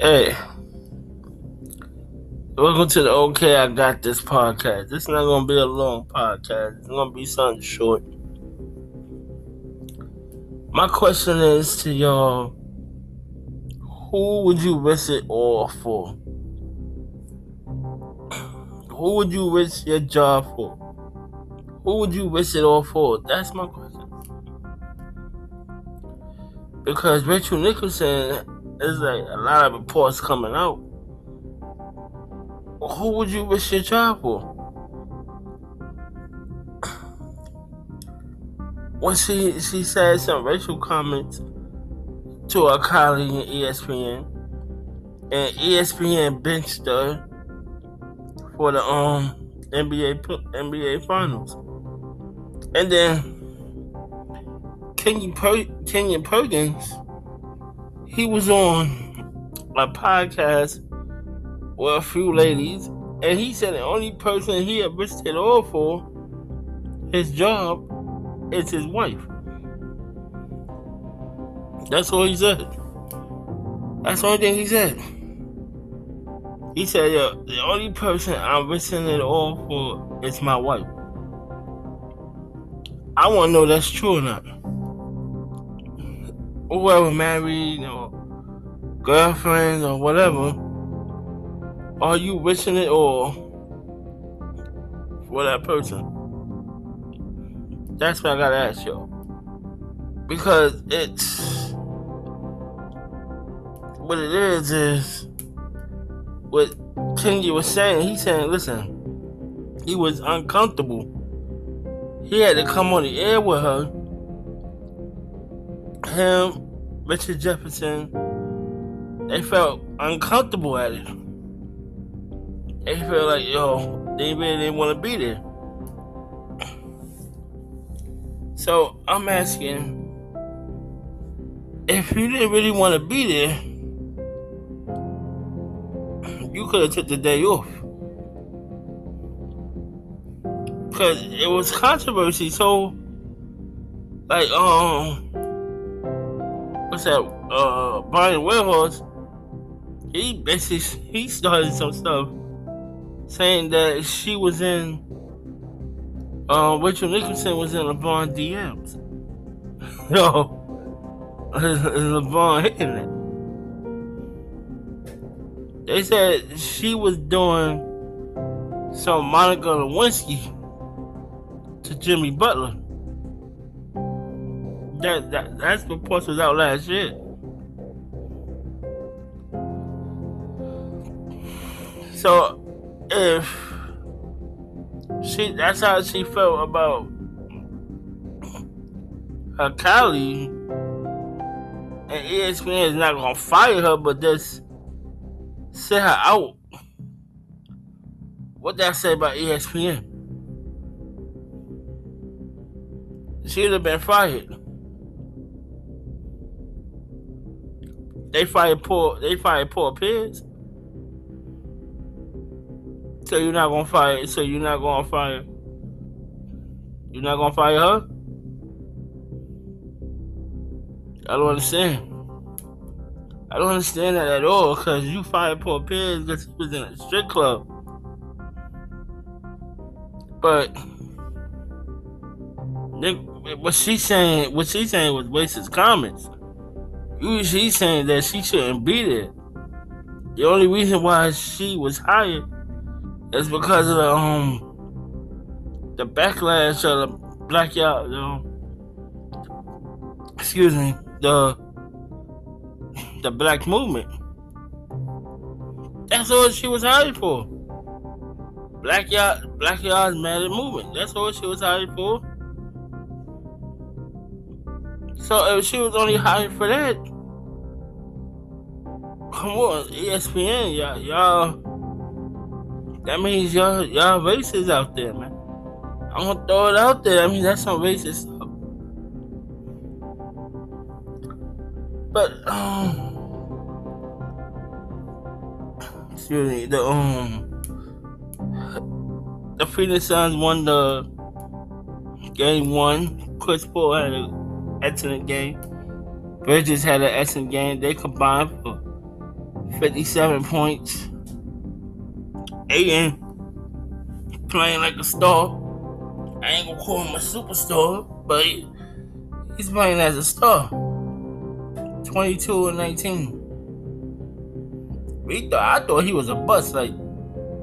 Hey, welcome to the OK I Got This podcast. This is not going to be a long podcast, it's going to be something short. My question is to y'all who would you risk it all for? Who would you risk your job for? Who would you risk it all for? That's my question. Because Rachel Nicholson is like a lot of reports coming out. Who would you risk your job for? When she she said some racial comments to a colleague in ESPN, and ESPN benched her for the um NBA NBA Finals, and then Kenyon per- Kenyon Perkins, he was on a podcast with a few ladies, and he said the only person he had risked it all for his job is his wife. That's all he said. That's the only thing he said. He said, Yo, the only person I'm risking it all for is my wife. I want to know that's true or not. Whoever married or girlfriends or whatever, are you wishing it all for that person? That's what I gotta ask y'all. Because it's what it is is what Kenji was saying. He's saying, listen, he was uncomfortable. He had to come on the air with her. Him, Richard Jefferson, they felt uncomfortable at it. They felt like, yo, they really didn't want to be there. So I'm asking if you didn't really want to be there, you could have took the day off. Cause it was controversy, so like um what's that uh Brian Windhorst he basically he started some stuff saying that she was in uh Rachel Nicholson was in LeBron DMs. Yo LeBron hitting it. They said she was doing some Monica Lewinsky to Jimmy Butler. That, that that's reports was out last year. So if she that's how she felt about her colleague and ESPN is not gonna fire her but just set her out. What that say about ESPN? She'd have been fired. They fired poor. They fired Paul Pierce. So you're not gonna fire. So you're not gonna fire. You're not gonna fire her. I don't understand. I don't understand that at all because you fired Paul Pierce because he was in a strip club. But what she's saying, what she's saying was racist comments. You, she's saying that she shouldn't be there. The only reason why she was hired is because of the um the backlash of the black out. You excuse me, the the black movement. That's all she was hired for. Black Yacht, Black Lives Matter movement. That's all she was hired for. So if she was only hired for that, come on, ESPN, y'all, y'all. That means y'all, y'all racist out there, man. I'm gonna throw it out there. I mean, that's some racist stuff. But um. excuse me, the um the Phoenix Suns won the game one. Chris Paul had an excellent game. Bridges had an excellent game. They combined for 57 points. Ayton playing like a star. I ain't gonna call him a superstar, but he's playing as a star. 22 and 19. We thought, I thought he was a bust like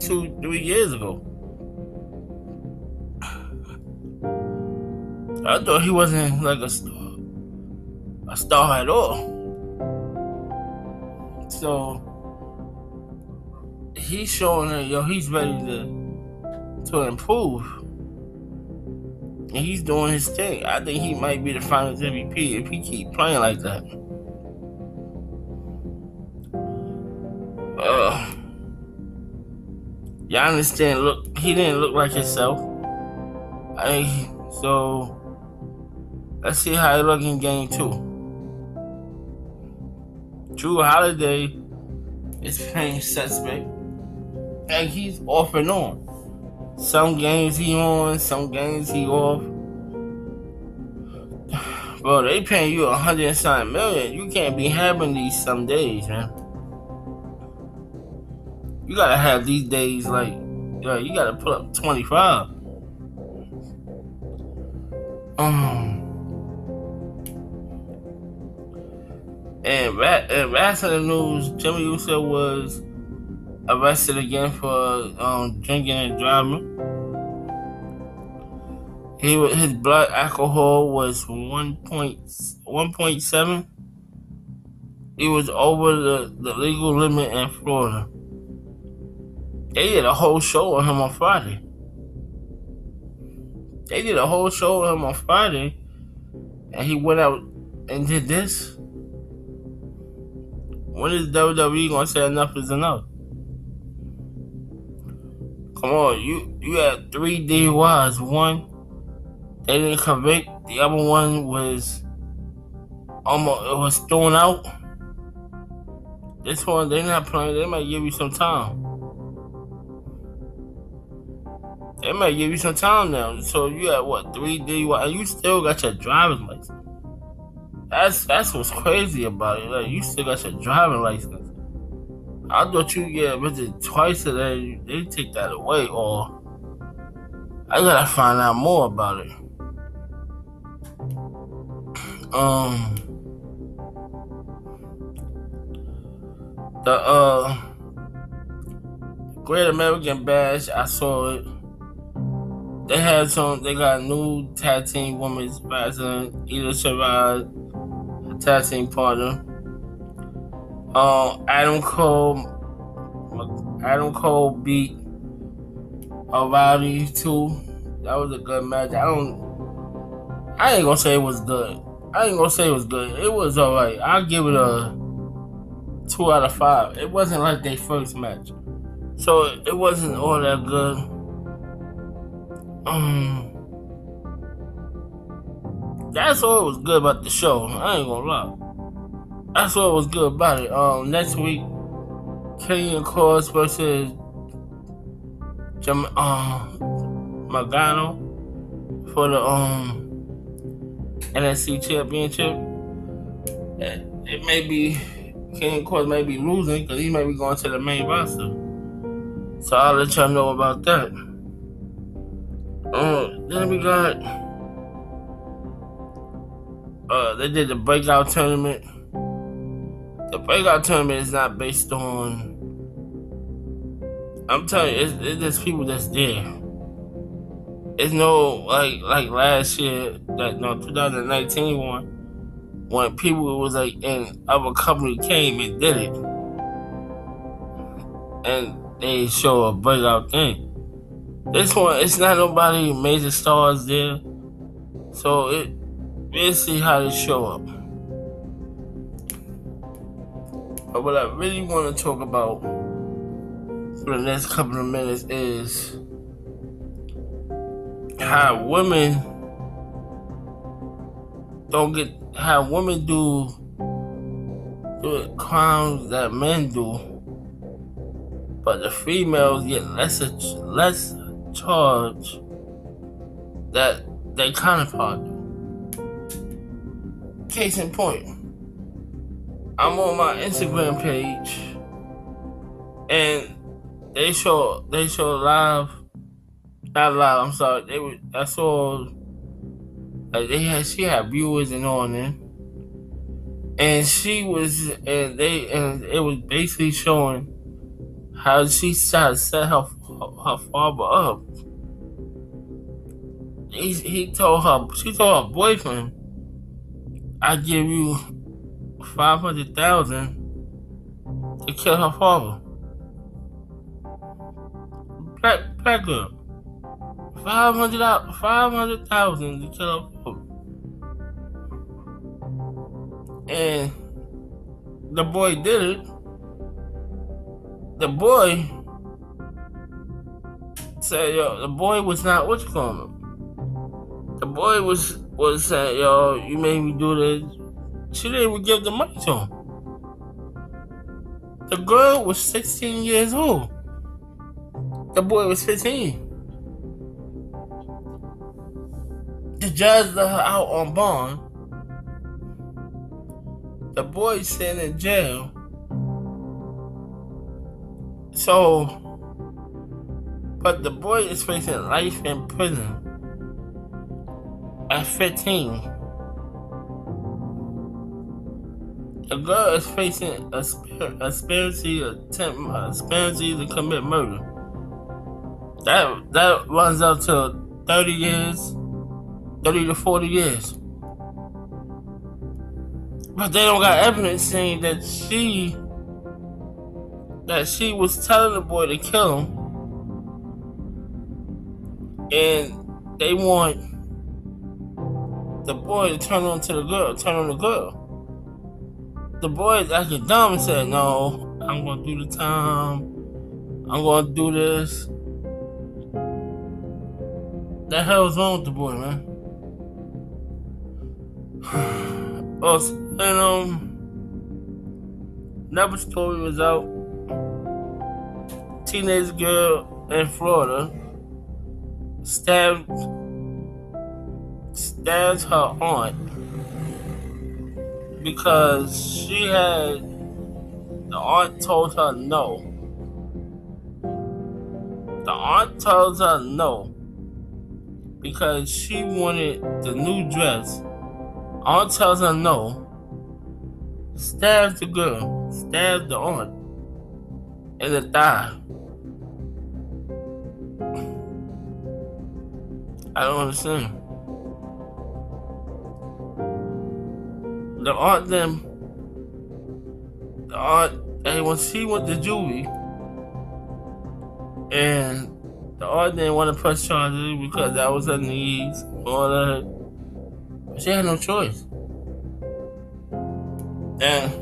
two, three years ago. I thought he wasn't like a star, a star at all. So he's showing that yo, he's ready to to improve, and he's doing his thing. I think he might be the Finals MVP if he keep playing like that. Uh, y'all understand? Look, he didn't look like himself. I so let's see how he look in game two. Jrue Holiday is playing suspect. And he's off and on. Some games he on, some games he off. Bro, they paying you a hundred and something million. You can't be having these some days, man. You gotta have these days like, yo, you gotta put up 25. Um, And, rat, and wrestling news, Jimmy Uso was arrested again for um, drinking and driving. He his blood alcohol was 1.1.7. He was over the, the legal limit in Florida. They did a whole show on him on Friday. They did a whole show on him on Friday, and he went out and did this. When is WWE gonna say enough is enough? Come on, you you had three DUIs. One they didn't convict. The other one was almost it was thrown out. This one they not playing. They might give you some time. They might give you some time now. So you had what three DUIs? And you still got your driver's license. That's that's what's crazy about it. Like you still got your driving license. I thought you get visited twice a day. They take that away, or I gotta find out more about it. Um, the uh, Great American Bash. I saw it. They had some. They got new tag team women's wrestling. Io Shirai tag team partner. Um, Adam Cole, Adam Cole beat O'Reilly too. That was a good match. I don't. I ain't gonna say it was good. I ain't gonna say it was good. It was alright. I'll give it a two out of five. It wasn't like their first match, so it wasn't all that good. Um. That's all was good about the show. I ain't gonna lie. That's what was good about it. Um, next week, Killian Cross versus Jam- uh, Magano for the um NXT Championship. It, may be Killian Cross may be losing because he may be going to the main roster. So I'll let y'all know about that. Um, then we got uh, they did the breakout tournament. The breakout tournament is not based on. I'm telling you, it's, it's just people that's there. It's no like like last year that no 2019 one when people was like in other company came and did it, and they show a breakout thing. This one, it's not nobody major stars there, so it We'll see how they show up. What I really want to talk about for the next couple of minutes is how women don't get how women do do crimes that men do, but the females get less less charge that they counterpart. Case in point, I'm on my Instagram page and they show they show live, not live. I'm sorry. They were I saw like they had she had viewers and all there, and she was and they and it was basically showing how she tried to set her her father up. He, he told her she told her boyfriend, "I give you five hundred thousand to kill her father." Black black girl, five hundred five hundred thousand to kill her father, and the boy did it the boy said, "Yo, the boy was not what you call him. The boy was was saying, yo, you made me do this. She didn't even give the money to him. The girl was 16 years old. The boy was 15. The judge let her out on bond. The boy's sitting in jail so, but the boy is facing life in prison at 15. The girl is facing a conspiracy attempt, a conspiracy to commit murder. That that runs up to 30 years, 30 to 40 years. But they don't got evidence saying that she that she was telling the boy to kill him, and they want the boy to turn on to the girl, turn on the girl. The boy is acting dumb and said, "No, I'm gonna do the time. I'm gonna do this." The hell's wrong with the boy, man? oh, and um, another story was out teenage girl in Florida stabbed stabbed her aunt because she had the aunt told her no. The aunt tells her no because she wanted the new dress. Aunt tells her no. Stabs the girl, stabs the aunt in the thigh. I don't understand. The aunt them, the aunt, and when she went to juvie, and the aunt didn't want to press charges because that was her needs, all that. She had no choice. And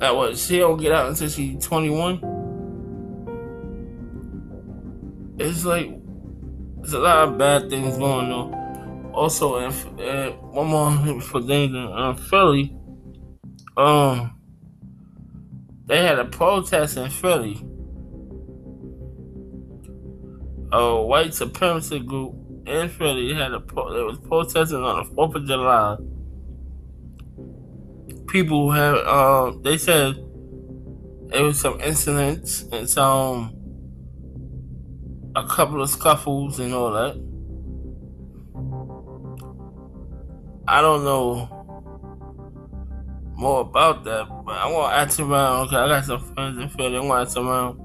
that was she don't get out until she's 21. It's like there's a lot of bad things going on. Also, in, uh, one more for danger in uh, Philly, um, they had a protest in Philly. A white supremacy group in Philly had a pro- they was protesting on the Fourth of July. People had um, they said there was some incidents and some a couple of scuffles and all that. I don't know more about that, but I want to ask around. Okay, I got some friends in Philly. I want to ask around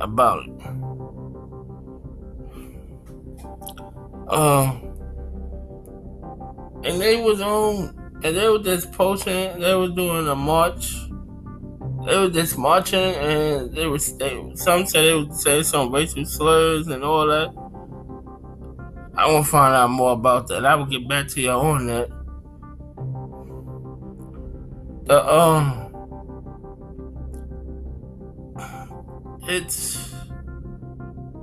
about it. Um, and they was on, and they were just posting. They were doing a march they were just marching and they were they, some said they would say some racial slurs and all that. I want to find out more about that. I will get back to you on that. The um it's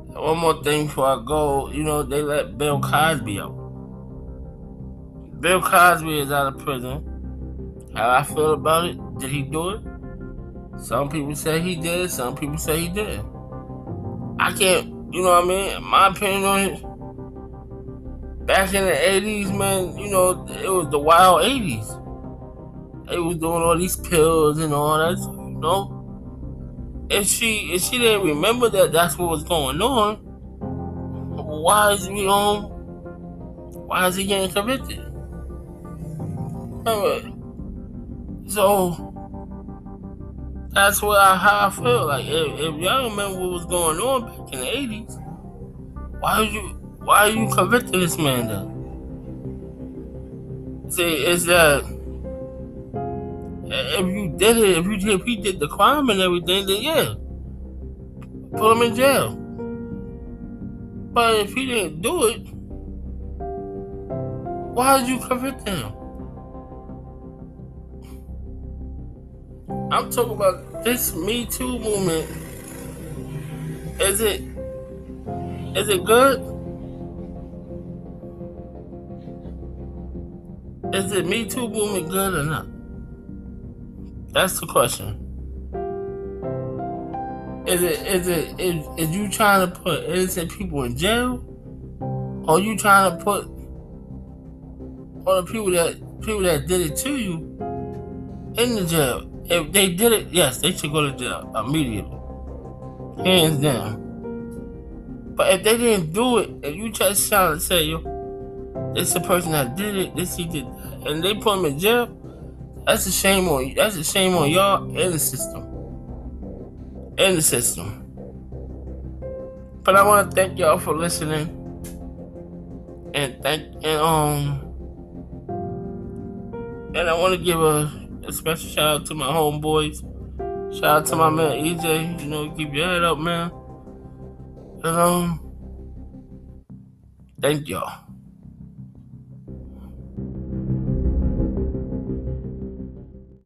one more thing before I go, you know, they let Bill Cosby out. Bill Cosby is out of prison. How I feel about it? Did he do it? Some people say he did, some people say he did. I can't, you know what I mean? My opinion on it, back in the 80s, man, you know, it was the wild 80s. They was doing all these pills and all that, you know? if she if she didn't remember that that's what was going on, why is he um why is he getting convicted? So that's what I, how I feel. Like if, if y'all remember what was going on back in the eighties, why are you why are you convicting this man then? See, is that if you did it, if you did, if he did the crime and everything, then yeah, put him in jail. But if he didn't do it, why did you convict him? I'm talking about this Me Too movement. Is it is it good? Is the Me Too movement good or not? That's the question. Is it is it is, is you trying to put innocent people in jail? Or you trying to put all the people that people that did it to you in the jail? If they did it, yes, they should go to jail immediately. Hands down. But if they didn't do it, if you just trying to say, this the person that did it, this he did and they put him in jail, that's a shame on. That's a shame on y'all and the system. And the system. But I want to thank y'all for listening. And thank and um and I want to give a a special shout out to my homeboys. Shout out to my man EJ. You know, keep your head up, man. And um, thank y'all.